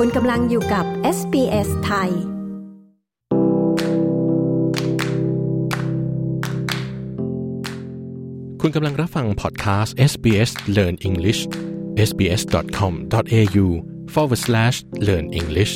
คุณกำลังอยู่กับ SBS ไทย คุณกำลังรับฟังพอดแคสต์ SBS Learn English sbs.com.au forward slash learn English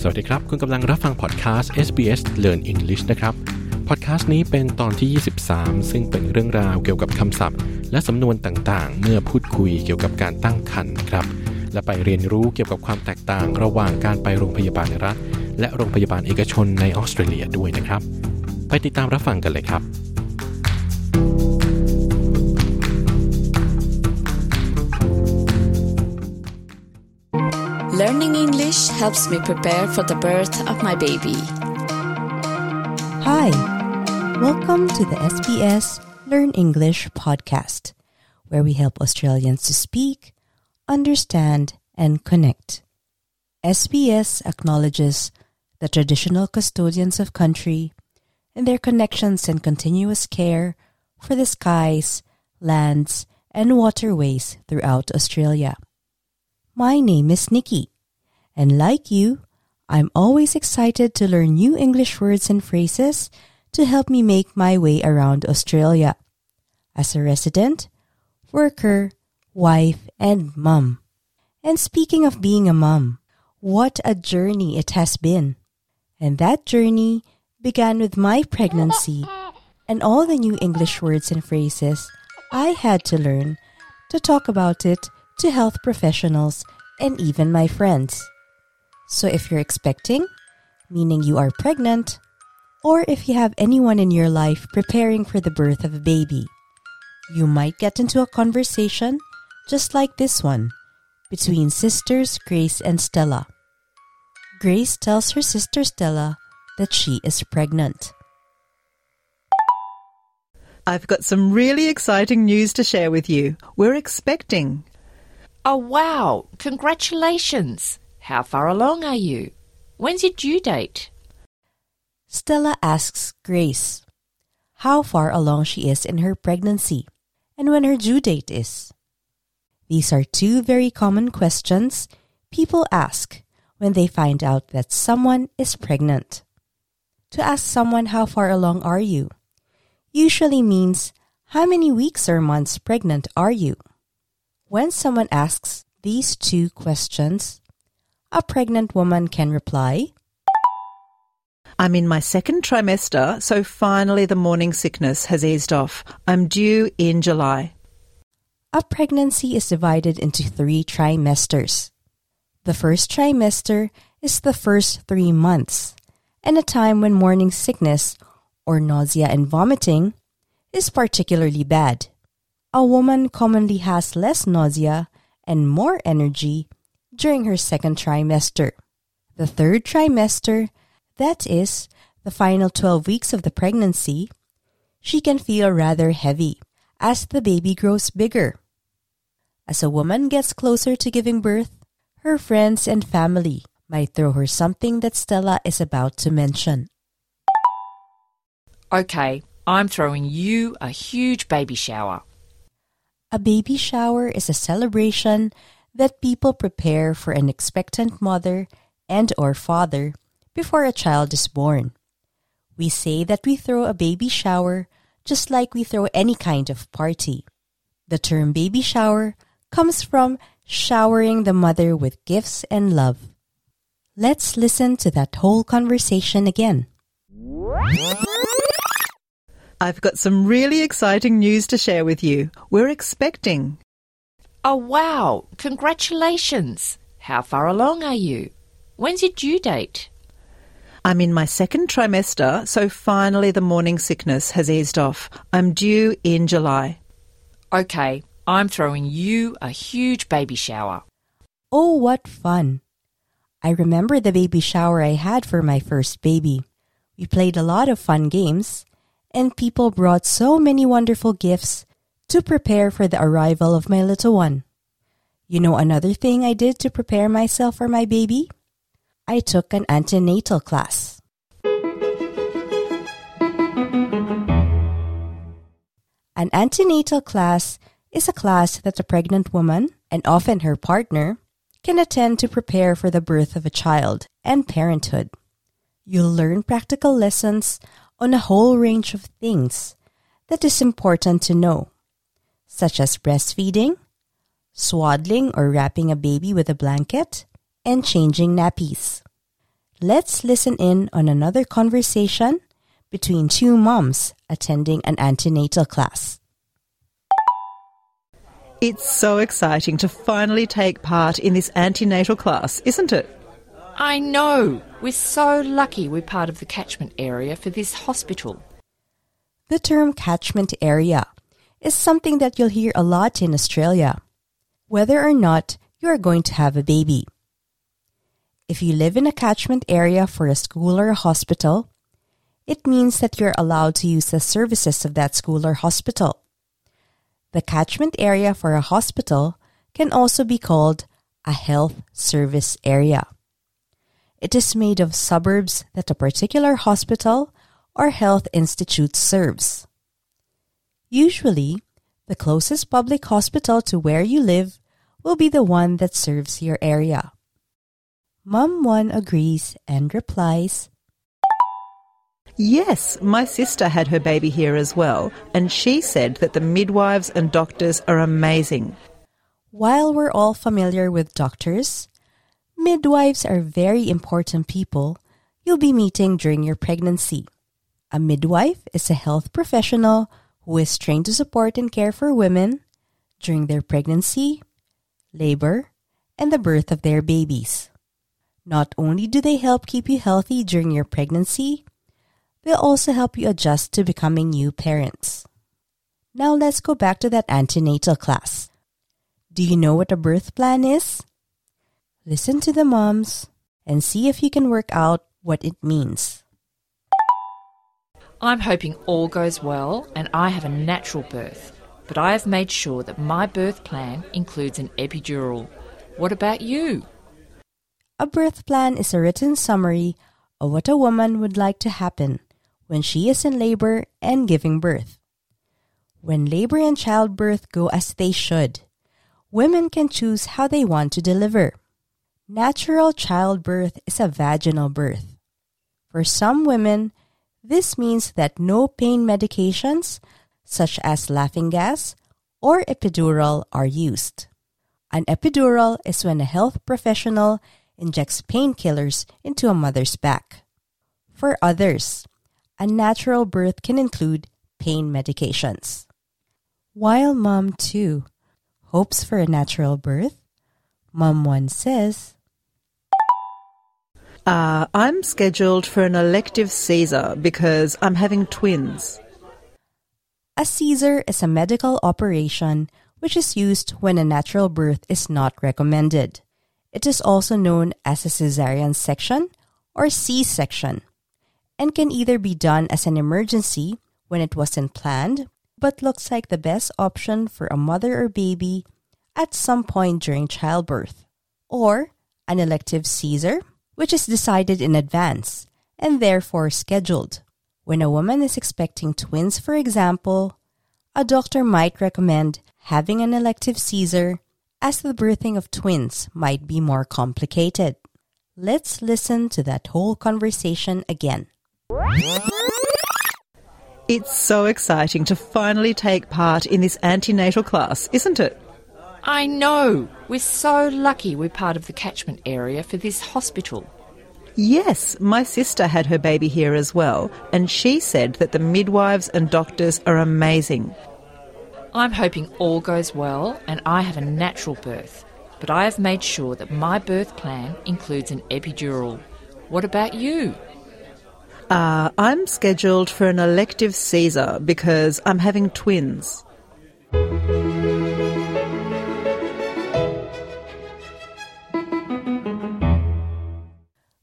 สวัสดีครับ คุณกำลังรับฟังพอดแคสต์ SBS Learn English นะครับ พอดแคสต์นี้เป็นตอนที่ 23 ซึ่งเป็นเรื่องราวเกี่ยวกับคำศัพท์ และสำนวนต่างๆ เมื่อพูดคุยเกี่ยวกับการตั้งครรภ์ครับ และไปเรียนรู้เกี่ยวกับความแตกต่างระหว่างการไปโรงพยาบาลรัฐ และโรงพยาบาลเอกชนในออสเตรเลียด้วยนะครับ ไปติดตามรับฟังกันเลยครับ Learning English helps me prepare for the birth of my baby. Hi, welcome to the SBS Learn English podcast, where we help Australians to speak, understand, and connect. SBS acknowledges the traditional custodians of country and their connections and continuous care for the skies, lands, and waterways throughout Australia. My name is Nikki, and like you, I'm always excited to learn new English words and phrases to help me make my way around Australia as a resident, worker, wife, and mum. And speaking of being a mum, what a journey it has been. And that journey began with my pregnancy and all the new English words and phrases I had to learn to talk about it to health professionals and even my friends. So if you're expecting, meaning you are pregnant, or if you have anyone in your life preparing for the birth of a baby, you might get into a conversation just like this one between sisters Grace and Stella. Grace tells her sister Stella that she is pregnant. I've got some really exciting news to share with you. We're expecting. Oh, wow! Congratulations! How far along are you? When's your due date? Stella asks Grace how far along she is in her pregnancy and when her due date is. These are two very common questions people ask when they find out that someone is pregnant. To ask someone how far along are you usually means how many weeks or months pregnant are you? When someone asks these two questions, a pregnant woman can reply, I'm in my second trimester, so finally the morning sickness has eased off. I'm due in July. A pregnancy is divided into three trimesters. The first trimester is the first three months, and a time when morning sickness, or nausea and vomiting, is particularly bad. A woman commonly has less nausea and more energy during her second trimester. The third trimester, that is, the final 12 weeks of the pregnancy, she can feel rather heavy as the baby grows bigger. As a woman gets closer to giving birth, her friends and family might throw her something that Stella is about to mention. Okay, I'm throwing you a huge baby shower. A baby shower is a celebration that people prepare for an expectant mother and or father before a child is born. We say that we throw a baby shower just like we throw any kind of party. The term baby shower comes from showering the mother with gifts and love. Let's listen to that whole conversation again. I've got some really exciting news to share with you. We're expecting. Oh, wow! Congratulations! How far along are you? When's your due date? I'm in my second trimester, so finally the morning sickness has eased off. I'm due in July. Okay, I'm throwing you a huge baby shower. Oh, what fun! I remember the baby shower I had for my first baby. We played a lot of fun games, and people brought so many wonderful gifts to prepare for the arrival of my little one. You know another thing I did to prepare myself for my baby? I took an antenatal class. An antenatal class is a class that a pregnant woman, and often her partner, can attend to prepare for the birth of a child and parenthood. You'll learn practical lessons on a whole range of things that is important to know, such as breastfeeding, swaddling or wrapping a baby with a blanket, and changing nappies. Let's listen in on another conversation between two moms attending an antenatal class. It's so exciting to finally take part in this antenatal class, isn't it? I know. We're so lucky we're part of the catchment area for this hospital. The term catchment area is something that you'll hear a lot in Australia, whether or not you are going to have a baby. If you live in a catchment area for a school or a hospital, it means that you're allowed to use the services of that school or hospital. The catchment area for a hospital can also be called a health service area. It is made of suburbs that a particular hospital or health institute serves. Usually, the closest public hospital to where you live will be the one that serves your area. Mum 1 agrees and replies, Yes, my sister had her baby here as well, and she said that the midwives and doctors are amazing. While we're all familiar with doctors, midwives are very important people you'll be meeting during your pregnancy. A midwife is a health professional who is trained to support and care for women during their pregnancy, labor, and the birth of their babies. Not only do they help keep you healthy during your pregnancy, they'll also help you adjust to becoming new parents. Now let's go back to that antenatal class. Do you know what a birth plan is? Listen to the moms and see if you can work out what it means. I'm hoping all goes well and I have a natural birth, but I have made sure that my birth plan includes an epidural. What about you? A birth plan is a written summary of what a woman would like to happen when she is in labor and giving birth. When labor and childbirth go as they should, women can choose how they want to deliver. Natural childbirth is a vaginal birth. For some women, this means that no pain medications, such as laughing gas or epidural, are used. An epidural is when a health professional injects painkillers into a mother's back. For others, a natural birth can include pain medications. While Mom 2 hopes for a natural birth, Mom 1 says, Uh, I'm scheduled for an elective Caesar because I'm having twins. A Caesar is a medical operation which is used when a natural birth is not recommended. It is also known as a cesarean section or C section and can either be done as an emergency when it wasn't planned but looks like the best option for a mother or baby at some point during childbirth, or an elective Caesar, which is decided in advance and therefore scheduled. When a woman is expecting twins, for example, a doctor might recommend having an elective Caesar as the birthing of twins might be more complicated. Let's listen to that whole conversation again. It's so exciting to finally take part in this antenatal class, isn't it? I know. We're so lucky we're part of the catchment area for this hospital. Yes, my sister had her baby here as well, and she said that the midwives and doctors are amazing. I'm hoping all goes well and I have a natural birth, but I have made sure that my birth plan includes an epidural. What about you? Uh, I'm scheduled for an elective Caesar because I'm having twins.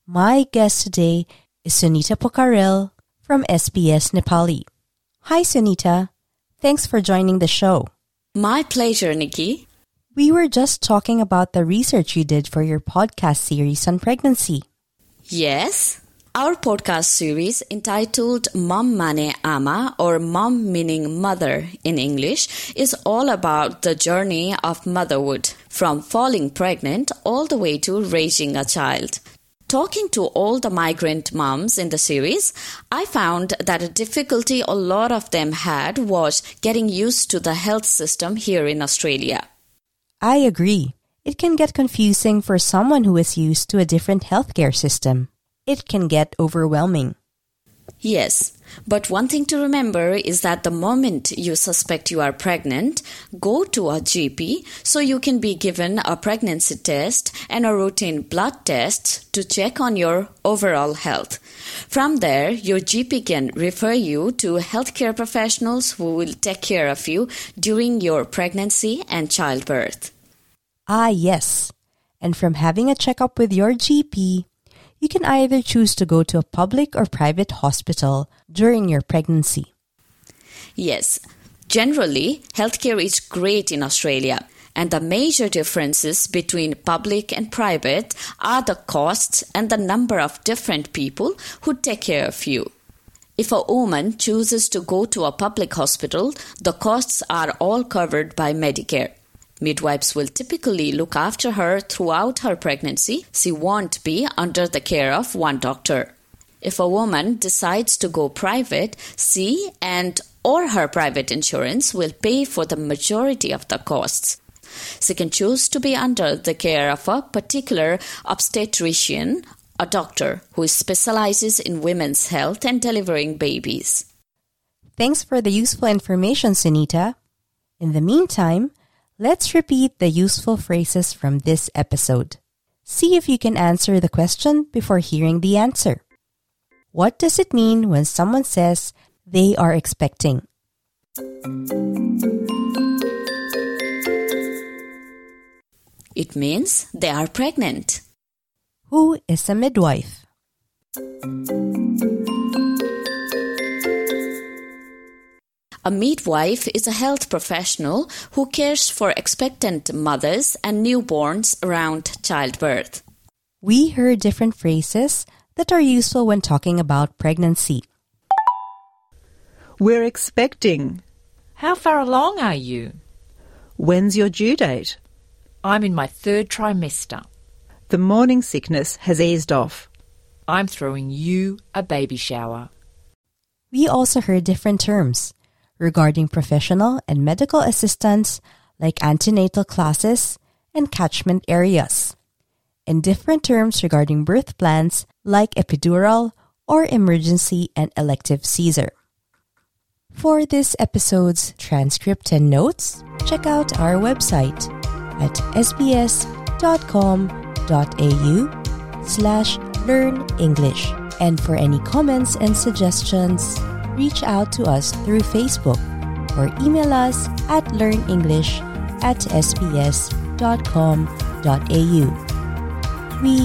My guest today is Sunita Pokarel from SBS Nepali. Hi, Sunita. Thanks for joining the show. My pleasure, Nikki. We were just talking about the research you did for your podcast series on pregnancy. Yes? Our podcast series entitled Mom Mane Ama or Mom meaning mother in English is all about the journey of motherhood from falling pregnant all the way to raising a child. Talking to all the migrant moms in the series, I found that a difficulty a lot of them had was getting used to the health system here in Australia. I agree. It can get confusing for someone who is used to a different healthcare system it can get overwhelming. Yes, but one thing to remember is that the moment you suspect you are pregnant, go to a GP so you can be given a pregnancy test and a routine blood test to check on your overall health. From there, your GP can refer you to healthcare professionals who will take care of you during your pregnancy and childbirth. Ah, yes. And from having a checkup with your GP, you can either choose to go to a public or private hospital during your pregnancy. Yes, generally, healthcare is great in Australia. And the major differences between public and private are the costs and the number of different people who take care of you. If a woman chooses to go to a public hospital, the costs are all covered by Medicare. Midwives will typically look after her throughout her pregnancy. She won't be under the care of one doctor. If a woman decides to go private, she and or her private insurance will pay for the majority of the costs. She can choose to be under the care of a particular obstetrician, a doctor who specializes in women's health and delivering babies. Thanks for the useful information, Sunita. In the meantime, Let's repeat the useful phrases from this episode. See if you can answer the question before hearing the answer. What does it mean when someone says they are expecting? It means they are pregnant. Who is a midwife? A midwife is a health professional who cares for expectant mothers and newborns around childbirth. We heard different phrases that are useful when talking about pregnancy. We're expecting. How far along are you? When's your due date? I'm in my third trimester. The morning sickness has eased off. I'm throwing you a baby shower. We also heard different terms regarding professional and medical assistance like antenatal classes and catchment areas, and different terms regarding birth plans like epidural or emergency and elective Caesar. For this episode's transcript and notes, check out our website at sbs.com.au slash learn English. And for any comments and suggestions, reach out to us through Facebook or email us at learnenglish at sbs.com.au. We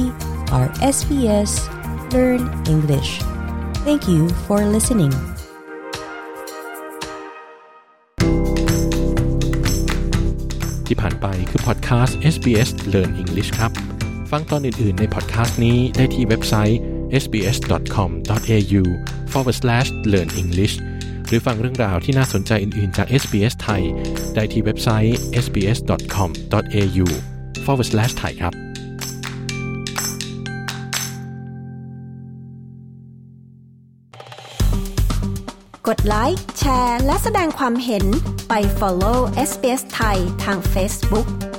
are SBS Learn English. Thank you for listening. ที่ผ่านไปคือพอดแคสต์ SBS Learn English ครับ ฟังตอนอื่น ๆ ในพอดแคสต์นี้ได้ที่เว็บไซต์ sbs.com.au forward slash learn English หรือฟังเรื่องราวที่น่าสนใจอื่น ๆ จาก SBS ไทย ได้ที่เว็บไซต์ sbs.com.au forward slash ไทยครับกดไลค์ แชร์ และแสดงความเห็นไป follow SBS ไทยทาง Facebook